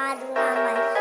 you